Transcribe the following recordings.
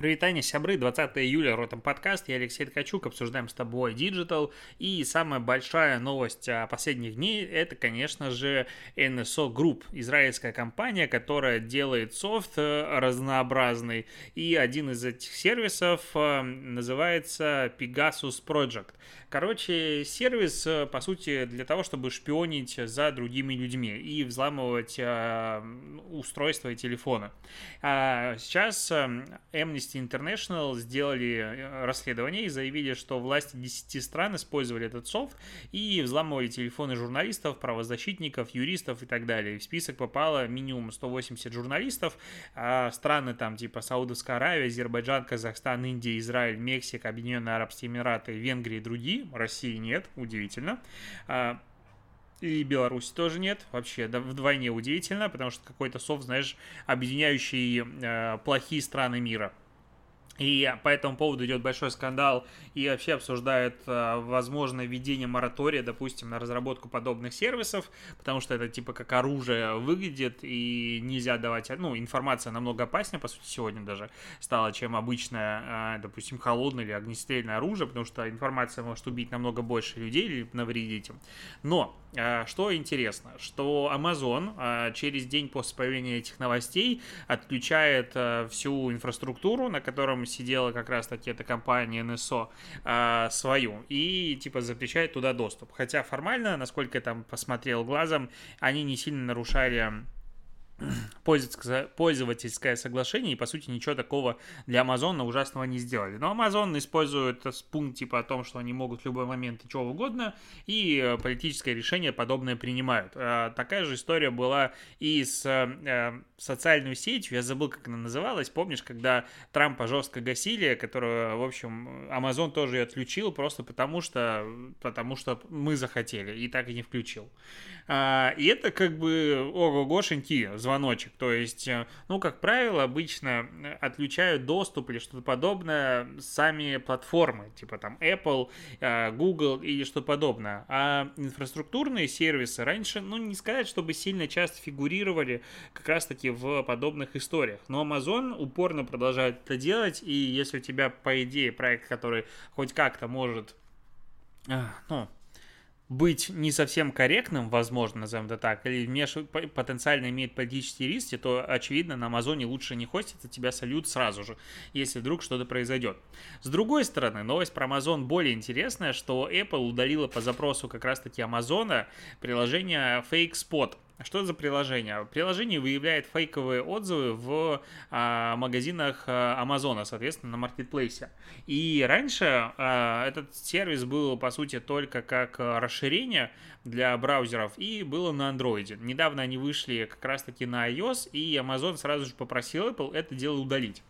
Привитание, сябры, 20 июля, Ротом подкаст, я Алексей Ткачук, обсуждаем с тобой Digital, и самая большая новость последних дней, это, конечно же, NSO Group, израильская компания, которая делает софт э, разнообразный, и один из этих сервисов э, называется Pegasus Project. Короче, сервис, э, по сути, для того, чтобы шпионить за другими людьми и взламывать устройства и телефоны. А сейчас э, Amnesty International сделали э, расследование и заявили, что власти 10 стран использовали этот софт и взламывали телефоны журналистов, правозащитников, юристов и так далее. В список попало минимум 180 журналистов. А страны там типа Саудовская Аравия, Азербайджан, Казахстан, Индия, Израиль, Мексика, Объединенные Арабские Эмираты, Венгрия и другие России, нет, удивительно. А, и Беларуси тоже нет, вообще да, вдвойне удивительно, потому что какой-то софт, знаешь, объединяющий э, плохие страны мира. И по этому поводу идет большой скандал и вообще обсуждают э, возможное введение моратория, допустим, на разработку подобных сервисов, потому что это типа как оружие выглядит и нельзя давать, ну, информация намного опаснее, по сути, сегодня даже стала, чем обычное, э, допустим, холодное или огнестрельное оружие, потому что информация может убить намного больше людей или навредить им. Но что интересно, что Amazon э, через день после появления этих новостей отключает э, всю инфраструктуру, на котором сидела как раз-таки эта компания NSO а, свою, и типа запрещает туда доступ. Хотя формально, насколько я там посмотрел глазом, они не сильно нарушали пользовательское соглашение, и, по сути, ничего такого для Амазона ужасного не сделали. Но Amazon использует пункт типа о том, что они могут в любой момент и чего угодно, и э, политическое решение подобное принимают. А, такая же история была и с э, социальной сетью, я забыл, как она называлась, помнишь, когда Трампа жестко гасили, которую, в общем, Amazon тоже ее отключил, просто потому что, потому что мы захотели, и так и не включил. А, и это как бы ого-гошеньки, звоночек. То есть, э, ну, как правило, обычно э, отключают доступ или что-то подобное сами платформы, типа там Apple, э, Google или что подобное. А инфраструктурные сервисы раньше, ну, не сказать, чтобы сильно часто фигурировали как раз-таки в подобных историях. Но Amazon упорно продолжает это делать, и если у тебя, по идее, проект, который хоть как-то может ну, быть не совсем корректным, возможно, назовем это так, или вмеш... потенциально имеет политические риски, то, очевидно, на Амазоне лучше не хоститься, тебя сольют сразу же, если вдруг что-то произойдет. С другой стороны, новость про Amazon более интересная, что Apple удалила по запросу как раз-таки Амазона приложение Fake Spot – а что за приложение? Приложение выявляет фейковые отзывы в а, магазинах а, Амазона, соответственно, на маркетплейсе. И раньше а, этот сервис был, по сути, только как расширение для браузеров и было на андроиде. Недавно они вышли как раз-таки на iOS, и Amazon сразу же попросил Apple это дело удалить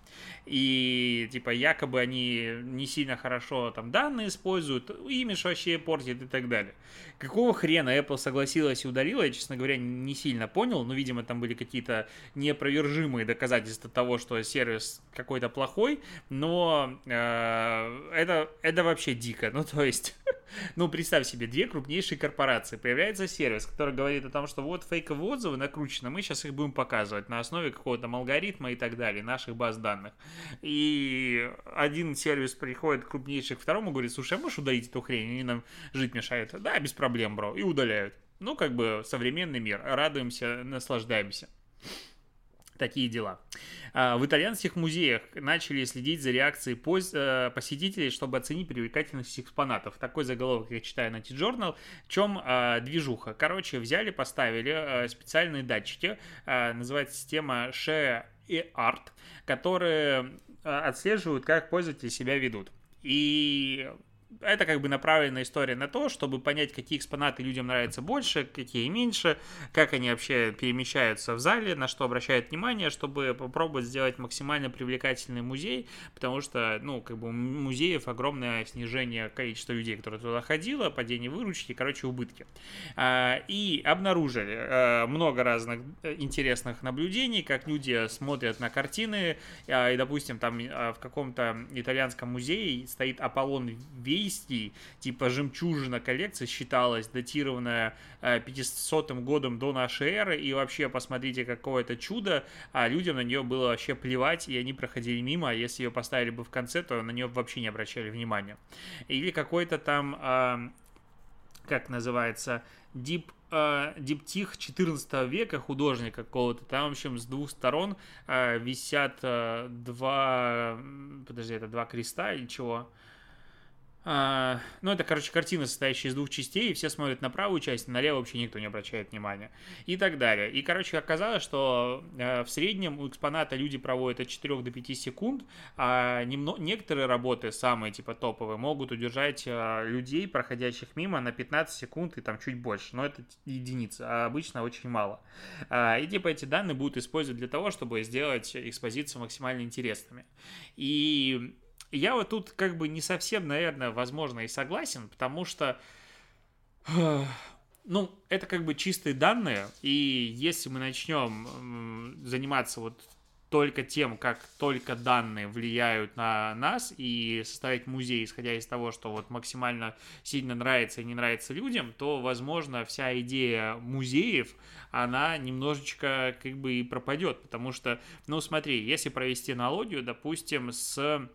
и типа якобы они не сильно хорошо там данные используют, имидж вообще портит и так далее. Какого хрена Apple согласилась и удалила, я, честно говоря, не сильно понял, но, видимо, там были какие-то неопровержимые доказательства того, что сервис какой-то плохой, но э, это, это вообще дико, ну, то есть... Ну, представь себе, две крупнейшие корпорации. Появляется сервис, который говорит о том, что вот фейковые отзывы накручены, мы сейчас их будем показывать на основе какого-то алгоритма и так далее, наших баз данных. И один сервис приходит крупнейший к второму, говорит, слушай, а можешь удалить эту хрень, они нам жить мешают? Да, без проблем, бро. И удаляют. Ну, как бы современный мир. Радуемся, наслаждаемся. Такие дела. А, в итальянских музеях начали следить за реакцией э, посетителей, чтобы оценить привлекательность экспонатов. Такой заголовок я читаю на T-Journal. В чем а, движуха? Короче, взяли, поставили а, специальные датчики. Называется система Share и Art, которые отслеживают, как пользователи себя ведут. И это как бы направленная история на то, чтобы понять, какие экспонаты людям нравятся больше, какие меньше, как они вообще перемещаются в зале, на что обращают внимание, чтобы попробовать сделать максимально привлекательный музей, потому что, ну, как бы у музеев огромное снижение количества людей, которые туда ходило, падение выручки, короче, убытки. А, и обнаружили э, много разных э, интересных наблюдений, как люди смотрят на картины, а, и, допустим, там а, в каком-то итальянском музее стоит Аполлон Вей, австрийский, типа жемчужина коллекция считалась, датированная 500 годом до нашей эры, и вообще посмотрите, какое это чудо, а людям на нее было вообще плевать, и они проходили мимо, а если ее поставили бы в конце, то на нее вообще не обращали внимания. Или какой-то там, как называется, дип э, диптих 14 века художника какого-то. Там, в общем, с двух сторон э, висят э, два... Подожди, это два креста или чего? А, ну, это, короче, картина, состоящая из двух частей, и все смотрят на правую часть, а налево вообще никто не обращает внимания. И так далее. И, короче, оказалось, что э, в среднем у экспоната люди проводят от 4 до 5 секунд, а некоторые работы, самые, типа, топовые, могут удержать э, людей, проходящих мимо, на 15 секунд и там чуть больше. Но это единица, а обычно очень мало. А, и, типа, эти данные будут использовать для того, чтобы сделать экспозицию максимально интересными. И я вот тут как бы не совсем, наверное, возможно, и согласен, потому что, ну, это как бы чистые данные, и если мы начнем заниматься вот только тем, как только данные влияют на нас и составить музей, исходя из того, что вот максимально сильно нравится и не нравится людям, то, возможно, вся идея музеев, она немножечко как бы и пропадет, потому что, ну, смотри, если провести аналогию, допустим, с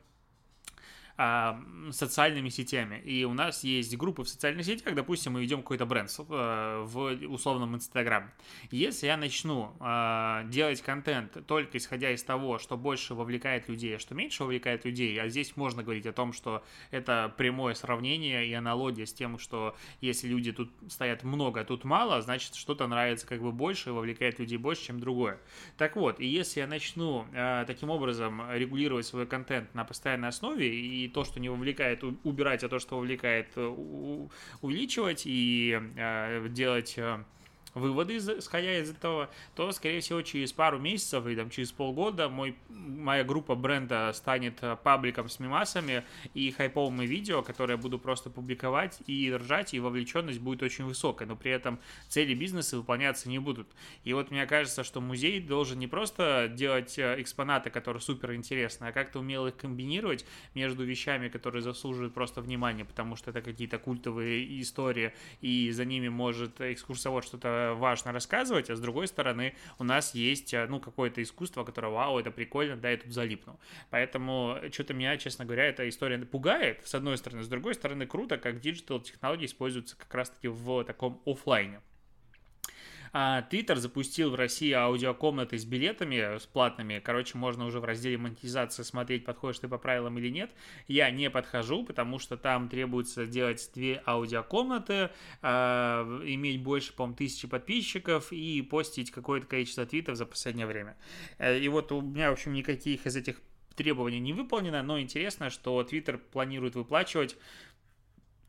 а, социальными сетями. И у нас есть группы в социальных сетях, допустим, мы ведем какой-то бренд э, в условном Инстаграм. Если я начну а, делать контент только исходя из того, что больше вовлекает людей, а что меньше вовлекает людей, а здесь можно говорить о том, что это прямое сравнение и аналогия с тем, что если люди тут стоят много, а тут мало, значит что-то нравится как бы больше и вовлекает людей больше, чем другое. Так вот, и если я начну таким образом регулировать свой контент на постоянной основе и то, что не вовлекает, убирать, а то, что вовлекает, э, увеличивать и э, делать э, выводы, исходя из этого, то, скорее всего, через пару месяцев или там, через полгода мой, моя группа бренда станет э, пабликом с мимасами и хайповыми видео, которые я буду просто публиковать и ржать, и вовлеченность будет очень высокая, но при этом цели бизнеса выполняться не будут. И вот мне кажется, что музей должен не просто делать э, экспонаты, которые супер интересны, а как-то умело их комбинировать между вещами, которые заслуживают просто внимания, потому что это какие-то культовые истории, и за ними может экскурсовод что-то важно рассказывать, а с другой стороны у нас есть, э, ну, какое-то искусство, которое, вау, это прикольно, да, я тут залипну. Поэтому что-то меня, честно говоря, эта история пугает, с одной стороны, с другой стороны, круто, как digital технологии используются как раз-таки в таком офлайне. Твиттер запустил в России аудиокомнаты с билетами, с платными. Короче, можно уже в разделе монетизации смотреть, подходишь ты по правилам или нет. Я не подхожу, потому что там требуется делать две аудиокомнаты, а, иметь больше, по-моему, тысячи подписчиков и постить какое-то количество твитов за последнее время. Э, и вот у меня, в общем, никаких из этих требований не выполнено, но интересно, что Twitter планирует выплачивать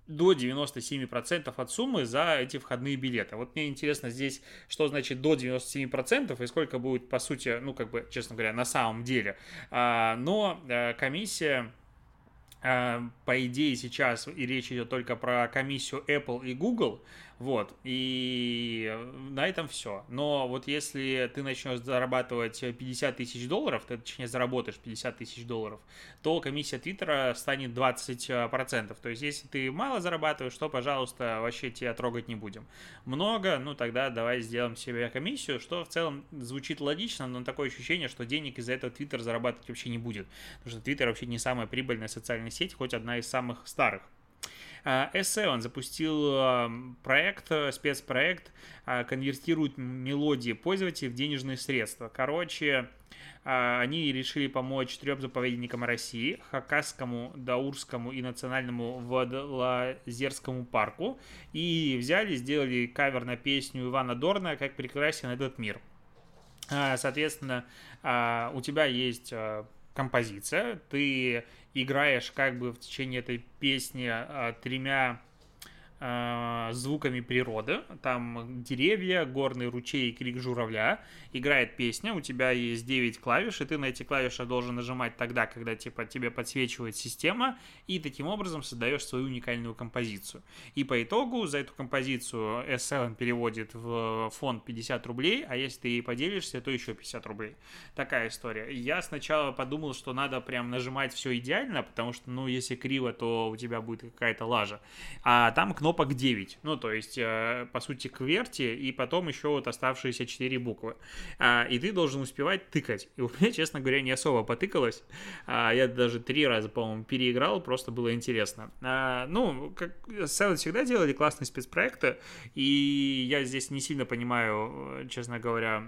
до 97% от суммы за эти входные билеты. Вот мне интересно здесь, что значит до 97% и сколько будет, по сути, ну, как бы, честно говоря, на самом деле. А, но э, комиссия а, по идее сейчас и речь идет только про комиссию Apple и Google, вот, и на этом все. Но вот если ты начнешь зарабатывать 50 тысяч долларов, ты, точнее, заработаешь 50 тысяч долларов, то комиссия Твиттера станет 20%. То есть, если ты мало зарабатываешь, то, пожалуйста, вообще тебя трогать не будем. Много, ну тогда давай сделаем себе комиссию, что в целом звучит логично, но такое ощущение, что денег из-за этого Твиттер зарабатывать вообще не будет. Потому что Твиттер вообще не самая прибыльная социальная сеть, хоть одна из самых старых. А, эссе он запустил а, проект, э, спецпроект, а, конвертирует мелодии пользователей в денежные средства. Короче, они решили помочь трем заповедникам России, Хакасскому, Даурскому и Национальному Водолазерскому парку. И взяли, сделали кавер на песню Ивана Дорна «Как прекрасен этот мир». Соответственно, у тебя есть композиция, ты играешь как бы в течение этой песни а, тремя звуками природы. Там деревья, горный ручей, крик журавля. Играет песня, у тебя есть 9 клавиш, и ты на эти клавиши должен нажимать тогда, когда типа тебе подсвечивает система, и таким образом создаешь свою уникальную композицию. И по итогу за эту композицию S7 переводит в фонд 50 рублей, а если ты ей поделишься, то еще 50 рублей. Такая история. Я сначала подумал, что надо прям нажимать все идеально, потому что, ну, если криво, то у тебя будет какая-то лажа. А там кнопка кнопок 9. Ну, то есть, э, по сути, кверти и потом еще вот оставшиеся 4 буквы. А, и ты должен успевать тыкать. И у меня, честно говоря, не особо потыкалось. А, я даже три раза, по-моему, переиграл, просто было интересно. А, ну, как Silent всегда делали классные спецпроекты, и я здесь не сильно понимаю, э, честно говоря,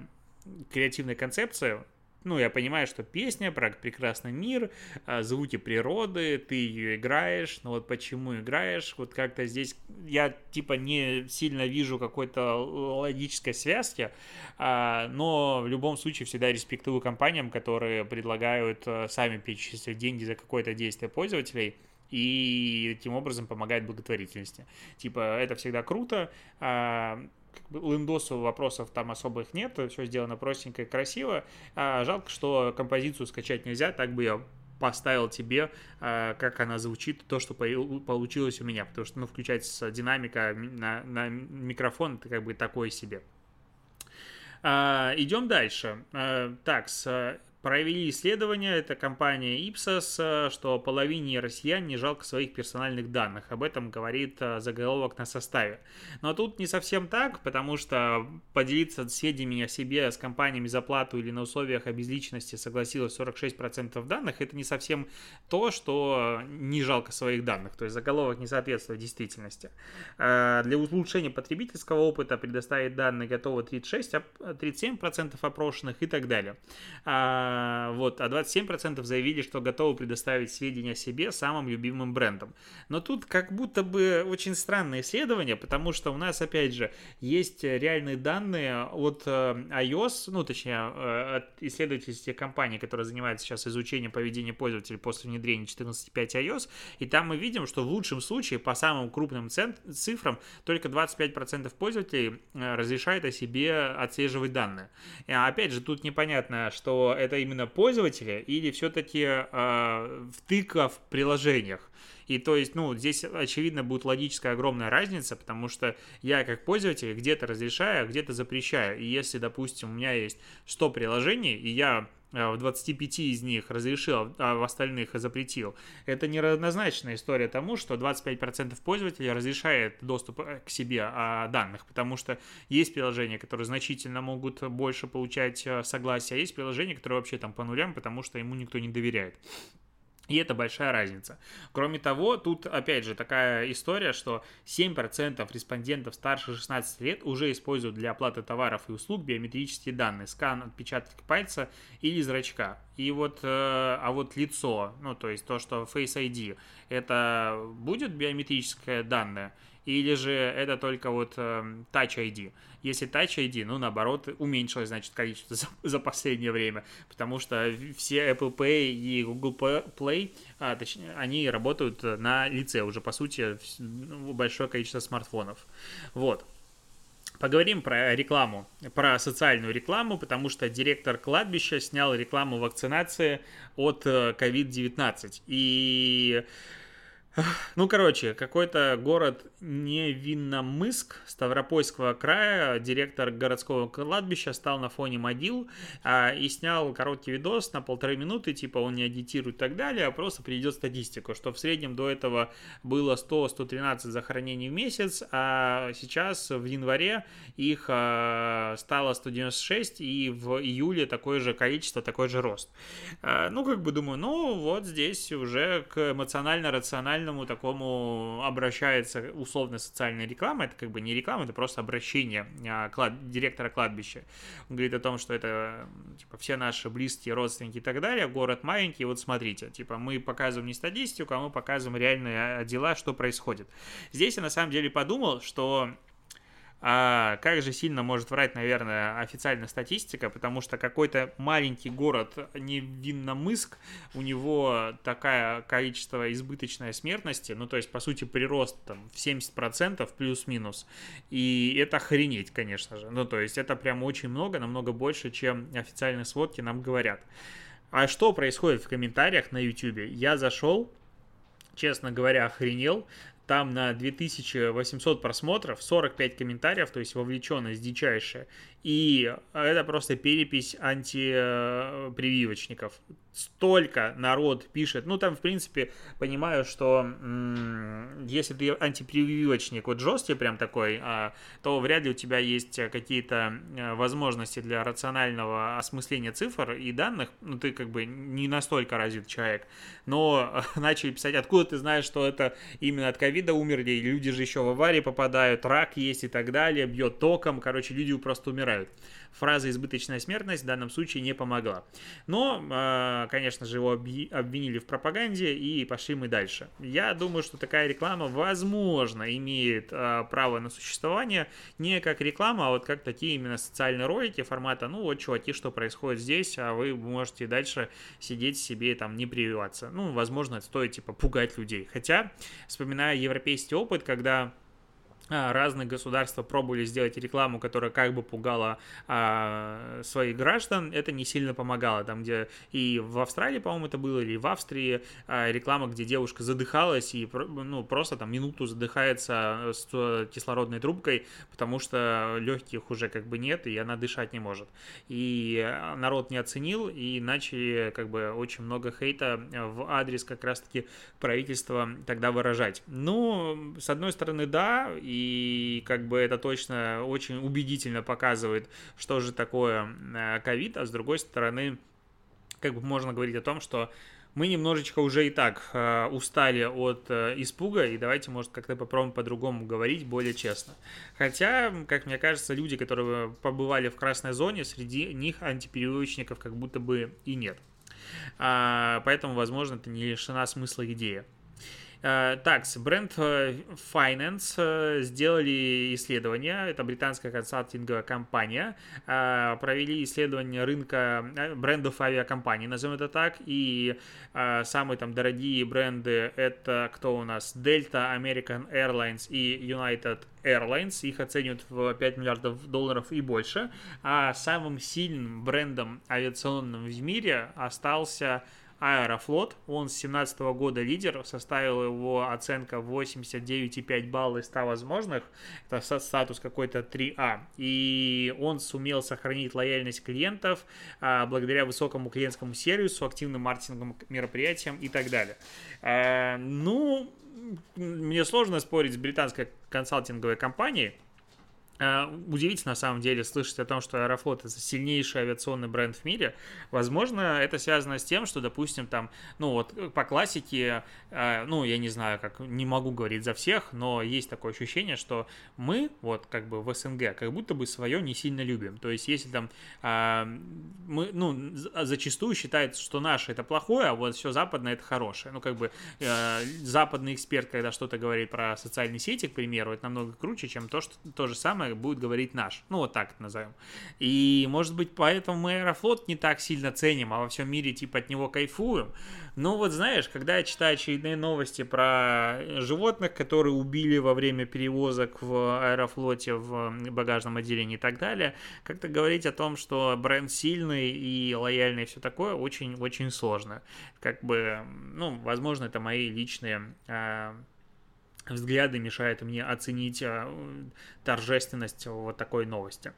креативной концепции ну, я понимаю, что песня про прекрасный мир, а, звуки природы, ты ее играешь, но вот почему играешь, вот как-то здесь я типа не сильно вижу какой-то логической связки, а, но в любом случае всегда респектую компаниям, которые предлагают а, сами перечислить деньги за какое-то действие пользователей, и таким образом помогает благотворительности. Типа, это всегда круто, лендосу вопросов там особых нет, все сделано простенько и красиво. А, жалко, что композицию скачать нельзя, так бы я поставил тебе, а, как она звучит, то, что получилось у меня, потому что, ну, включать динамика на, на микрофон, это как бы такое себе. А, идем дальше. А, так, с провели исследование, это компания Ipsos, э, что половине россиян не жалко своих персональных данных. Об этом говорит э, заголовок на составе. Но тут не совсем так, потому что поделиться сведениями о себе с компаниями за плату или на условиях обезличенности согласилось 46% данных. Это не совсем то, что не жалко своих данных. То есть заголовок не соответствует действительности. Э, для улучшения потребительского опыта предоставить данные готовы 36, 37% опрошенных и так далее. А, вот, а 27% заявили, что готовы предоставить сведения о себе самым любимым брендом. Но тут как будто бы очень странное исследование, потому что у нас, опять же, есть реальные данные от э, iOS, ну, точнее, э, от исследовательских компаний, которые занимаются сейчас изучением поведения пользователей после внедрения 14.5 iOS, и там мы видим, что в лучшем случае по самым крупным цифрам только 25% пользователей э, разрешают о себе отслеживать данные. Опять же, тут непонятно, что это именно пользователя или все-таки э, втыка в приложениях. И то есть, ну, здесь, очевидно, будет логическая огромная разница, потому что я как пользователь где-то разрешаю, а где-то запрещаю. И если, допустим, у меня есть 100 приложений, и я а, в 25 из них разрешил, а в остальных запретил. Это неравнозначная история тому, что 25% пользователей разрешает доступ э, к себе а, данных, потому что есть приложения, которые значительно могут больше получать э, согласия, а есть приложения, которые вообще там по нулям, потому что ему никто не доверяет. И это большая разница. Кроме того, тут опять же такая история, что 7% респондентов старше 16 лет уже используют для оплаты товаров и услуг биометрические данные, скан отпечатка пальца или зрачка. И вот, э, а вот лицо, ну то есть то, что Face ID, это будет биометрическое данное – или же это только вот э, Touch ID. Если Touch ID, ну, наоборот, уменьшилось, значит, количество за, за последнее время, потому что все Apple Pay и Google Play, а, точнее, они работают на лице уже, по сути, ну, большое количество смартфонов. Вот. Поговорим про рекламу, про социальную рекламу, потому что директор кладбища снял рекламу вакцинации от COVID-19. Э, и ну, короче, какой-то город Невинномыск Ставропольского края, директор городского кладбища стал на фоне могил а, и снял короткий видос на полторы минуты, типа он не агитирует и так далее, а просто приведет статистику, что в среднем до этого было 100-113 захоронений в месяц, а сейчас в январе их а, стало 196, и в июле такое же количество, такой же рост. А, ну, как бы думаю, ну, вот здесь уже к эмоционально-рациональному социальному такому обращается условно социальная реклама. Это как бы не реклама, это просто обращение а, клад... директора кладбища. Он говорит о том, что это типа все наши близкие, родственники и так далее, город маленький, вот смотрите, типа мы показываем не статистику, а мы показываем реальные а, дела, что происходит. Здесь я на самом деле подумал, что А как же сильно может врать, наверное, официальная статистика, потому что какой-то маленький город Невинномыск, у него такое количество избыточной смертности, ну, то есть, по сути, прирост там в 70% плюс-минус, и это охренеть, конечно же. Ну, то есть, это прям очень много, намного больше, чем официальные сводки нам говорят. А что происходит в комментариях на YouTube? Я зашел, честно говоря, охренел там на 2800 просмотров, 45 комментариев, то есть вовлеченность дичайшая. И это просто перепись антипрививочников. Столько народ пишет. Ну, там, в принципе, понимаю, что м- если ты антипрививочник, вот жесткий прям такой, а, то вряд ли у тебя есть какие-то э, возможности для рационального осмысления цифр и данных. Ну, ты как бы не настолько развит человек. Но начали писать, откуда ты знаешь, что это именно от ковида умерли, люди же еще в аварии попадают, рак есть и так далее, бьет током. Короче, люди просто умирают умирают. Фраза «избыточная смертность» в данном случае не помогла. Но, а, конечно же, его обвинили в пропаганде и пошли мы дальше. Я думаю, что такая реклама, возможно, имеет а, право на существование не как реклама, а вот как такие именно социальные ролики формата, ну вот, чуваки, что происходит здесь, а вы можете дальше сидеть себе там не прививаться. Ну, возможно, это стоит типа пугать людей. Хотя, вспоминая европейский опыт, когда разные государства пробовали сделать рекламу, которая как бы пугала а, своих граждан, это не сильно помогало. Там, где и в Австралии, по-моему, это было, или в Австрии а, реклама, где девушка задыхалась и ну, просто там минуту задыхается с кислородной трубкой, потому что легких уже как бы нет, и она дышать не может. И народ не оценил, и начали как бы очень много хейта в адрес как раз-таки правительства тогда выражать. Ну, с одной стороны, да, и и как бы это точно очень убедительно показывает, что же такое э, ковид, а с другой стороны, как бы можно говорить о том, что мы немножечко уже и так э, устали от э, испуга, и давайте, может, как-то попробуем по-другому говорить, более честно. Хотя, как мне кажется, люди, которые побывали в красной зоне, среди них антиперевивочников как будто бы и нет. А, поэтому, возможно, это не лишена смысла идея. Э, так, бренд э, Finance э, сделали исследование, это британская консалтинговая компания, провели исследование рынка брендов авиакомпаний, назовем это так, и самые там дорогие бренды это кто у нас? Delta, American Airlines и United Airlines, их оценивают в 5 миллиардов долларов и больше, а самым сильным брендом авиационным в мире остался Аэрофлот, он с 17 года лидер, составил его оценка 89,5 балла из 100 возможных, это статус какой-то 3А, и он сумел сохранить лояльность клиентов а, благодаря высокому клиентскому сервису, активным маркетинговым мероприятиям и так далее. А, ну, мне сложно спорить с британской консалтинговой компанией, удивительно, на самом деле, слышать о том, что Аэрофлот это сильнейший авиационный бренд в мире. Возможно, это связано с тем, что, допустим, там, ну вот по классике, э, ну, я не знаю, как, не могу говорить за всех, но есть такое ощущение, что мы, вот как бы в СНГ, как будто бы свое не сильно любим. То есть, если там э, мы, ну, зачастую считается, что наше это плохое, а вот все западное это хорошее. Ну, как бы западный эксперт, когда что-то говорит про социальные сети, к примеру, это намного круче, чем то, что то же самое будет говорить наш. Ну, вот так это назовем. И, может быть, поэтому мы Аэрофлот не так сильно ценим, а во всем мире, типа, от него кайфуем. Ну, вот знаешь, когда я читаю очередные новости про животных, которые убили во время перевозок в Аэрофлоте, в багажном отделении и так далее, как-то говорить о том, что бренд сильный и лояльный и все такое, очень-очень сложно. Как бы, ну, возможно, это мои личные а, взгляды мешают мне оценить а, торжественность вот такой новости.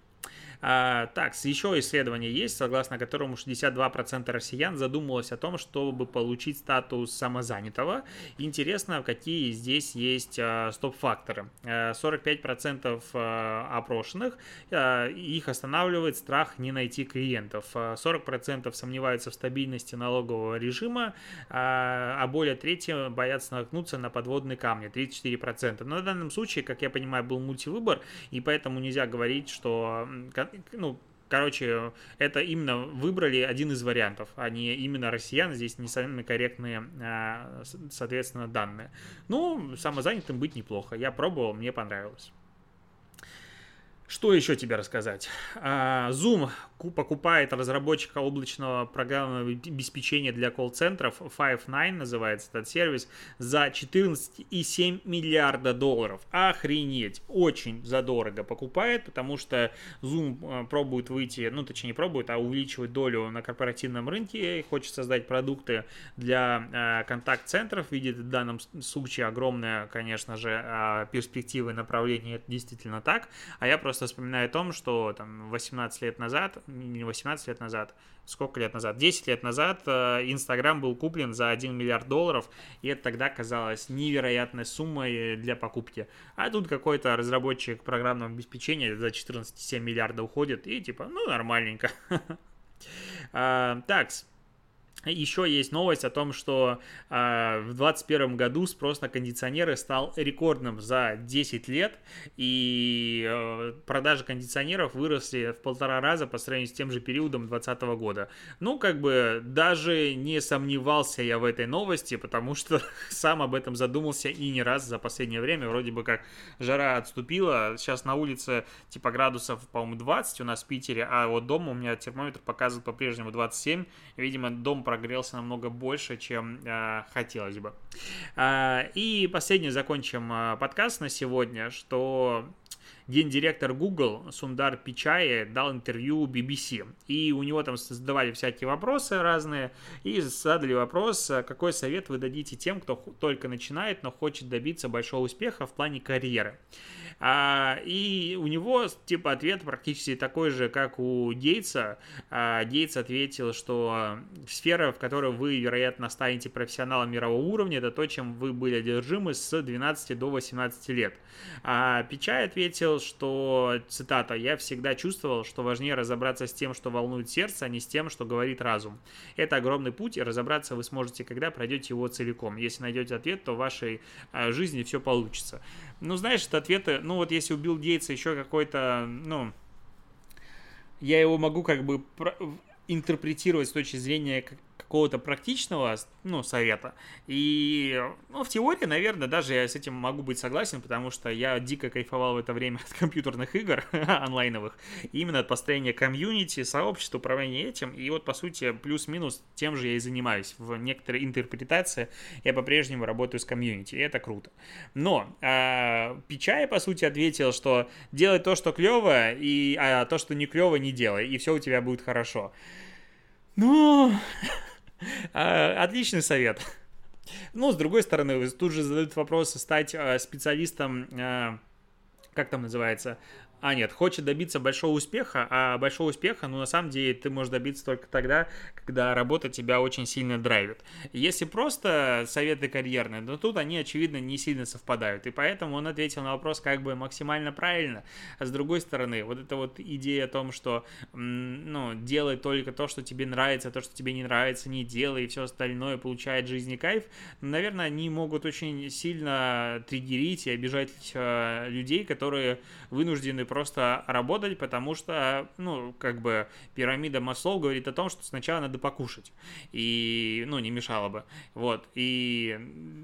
А, так, еще исследование есть, согласно которому 62% россиян задумывалось о том, чтобы получить статус самозанятого. Интересно, какие здесь есть а, стоп-факторы. 45% а, опрошенных, а, их останавливает страх не найти клиентов. 40% сомневаются в стабильности налогового режима, а, а более трети боятся наткнуться на подводные камни, 34%. Но в данном случае, как я понимаю, был мультивыбор, и поэтому нельзя говорить, что ну, Короче, это именно выбрали один из вариантов, а не именно россиян. Здесь не самые корректные, а, соответственно, данные. Ну, самозанятым быть неплохо. Я пробовал, мне понравилось. Что еще тебе рассказать? А, Zoom покупает разработчика облачного программного обеспечения для колл-центров, Five9 называется этот сервис, за 14,7 миллиарда долларов. Охренеть! Очень задорого покупает, потому что Zoom э, пробует выйти, ну точнее не пробует, а увеличивать долю на корпоративном рынке, хочет создать продукты для э, контакт-центров, видит в данном случае огромная, конечно же, э, перспективы направления, это действительно так, а я просто вспоминаю о том, что там 18 лет назад, не 18 лет назад, сколько лет назад, 10 лет назад э, Инстаграм был куплен за 1 миллиард долларов, и это тогда казалось невероятной суммой для покупки. А тут какой-то разработчик программного обеспечения за 14,7 миллиарда уходит, и типа, ну, нормальненько. А, такс. Еще есть новость о том, что э, в 2021 году спрос на кондиционеры стал рекордным за 10 лет, и э, продажи кондиционеров выросли в полтора раза по сравнению с тем же периодом 2020 года. Ну, как бы даже не сомневался я в этой новости, потому что сам об этом задумался и не раз за последнее время. Вроде бы как жара отступила, сейчас на улице типа градусов, по-моему, 20 у нас в Питере, а вот дома у меня термометр показывает по-прежнему 27. Видимо, дом прогрелся намного больше, чем э, хотелось бы. Э, и последний закончим э, подкаст на сегодня, что гендиректор Google Сундар Пичай дал интервью BBC. И у него там задавали всякие вопросы разные. И задали вопрос, какой совет вы дадите тем, кто только начинает, но хочет добиться большого успеха в плане карьеры. А, и у него, типа, ответ практически такой же, как у Гейтса. А, Гейтс ответил, что сфера, в которой вы, вероятно, станете профессионалом мирового уровня, это то, чем вы были одержимы с 12 до 18 лет. А Пичай ответил, что, цитата, «Я всегда чувствовал, что важнее разобраться с тем, что волнует сердце, а не с тем, что говорит разум. Это огромный путь, и разобраться вы сможете, когда пройдете его целиком. Если найдете ответ, то в вашей а, жизни все получится». Ну, знаешь, это ответы, ну вот если у Билл Гейтса еще какой-то, ну, я его могу как бы интерпретировать с точки зрения какого-то практичного ну, совета. И ну, в теории, наверное, даже я с этим могу быть согласен, потому что я дико кайфовал в это время от компьютерных игр онлайновых, именно от построения комьюнити, сообщества, управления этим. И вот, по сути, плюс-минус тем же я и занимаюсь. В некоторой интерпретации я по-прежнему работаю с комьюнити, и это круто. Но э, Пичай, по сути, ответил, что делай то, что клево, и, а то, что не клево, не делай, и все у тебя будет хорошо. Ну, А, отличный совет. Ну, с другой стороны, тут же задают вопрос стать а, специалистом, а, как там называется, а, нет, хочет добиться большого успеха, а большого успеха, ну, на самом деле, ты можешь добиться только тогда, когда работа тебя очень сильно драйвит. Если просто советы карьерные, то тут они, очевидно, не сильно совпадают. И поэтому он ответил на вопрос как бы максимально правильно. А с другой стороны, вот эта вот идея о том, что, ну, делай только то, что тебе нравится, то, что тебе не нравится, не делай, и все остальное получает жизни кайф, наверное, они могут очень сильно триггерить и обижать э, людей, которые вынуждены просто работать, потому что, ну, как бы пирамида маслов говорит о том, что сначала надо покушать, и, ну, не мешало бы, вот, и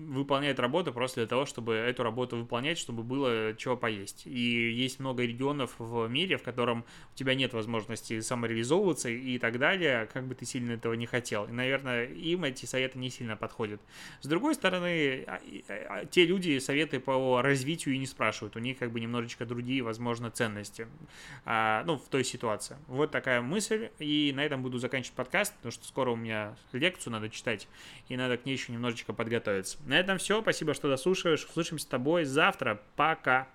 выполняют работу просто для того, чтобы эту работу выполнять, чтобы было чего поесть. И есть много регионов в мире, в котором у тебя нет возможности самореализовываться и так далее, как бы ты сильно этого не хотел. И, наверное, им эти советы не сильно подходят. С другой стороны, а, а, те люди советы по развитию и не спрашивают. У них как бы немножечко другие, возможно, ценности, а, ну, в той ситуации. Вот такая мысль, и на этом буду заканчивать подкаст, потому что скоро у меня лекцию надо читать, и надо к ней еще немножечко подготовиться. На этом все, спасибо, что дослушиваешь, услышимся с тобой завтра, пока!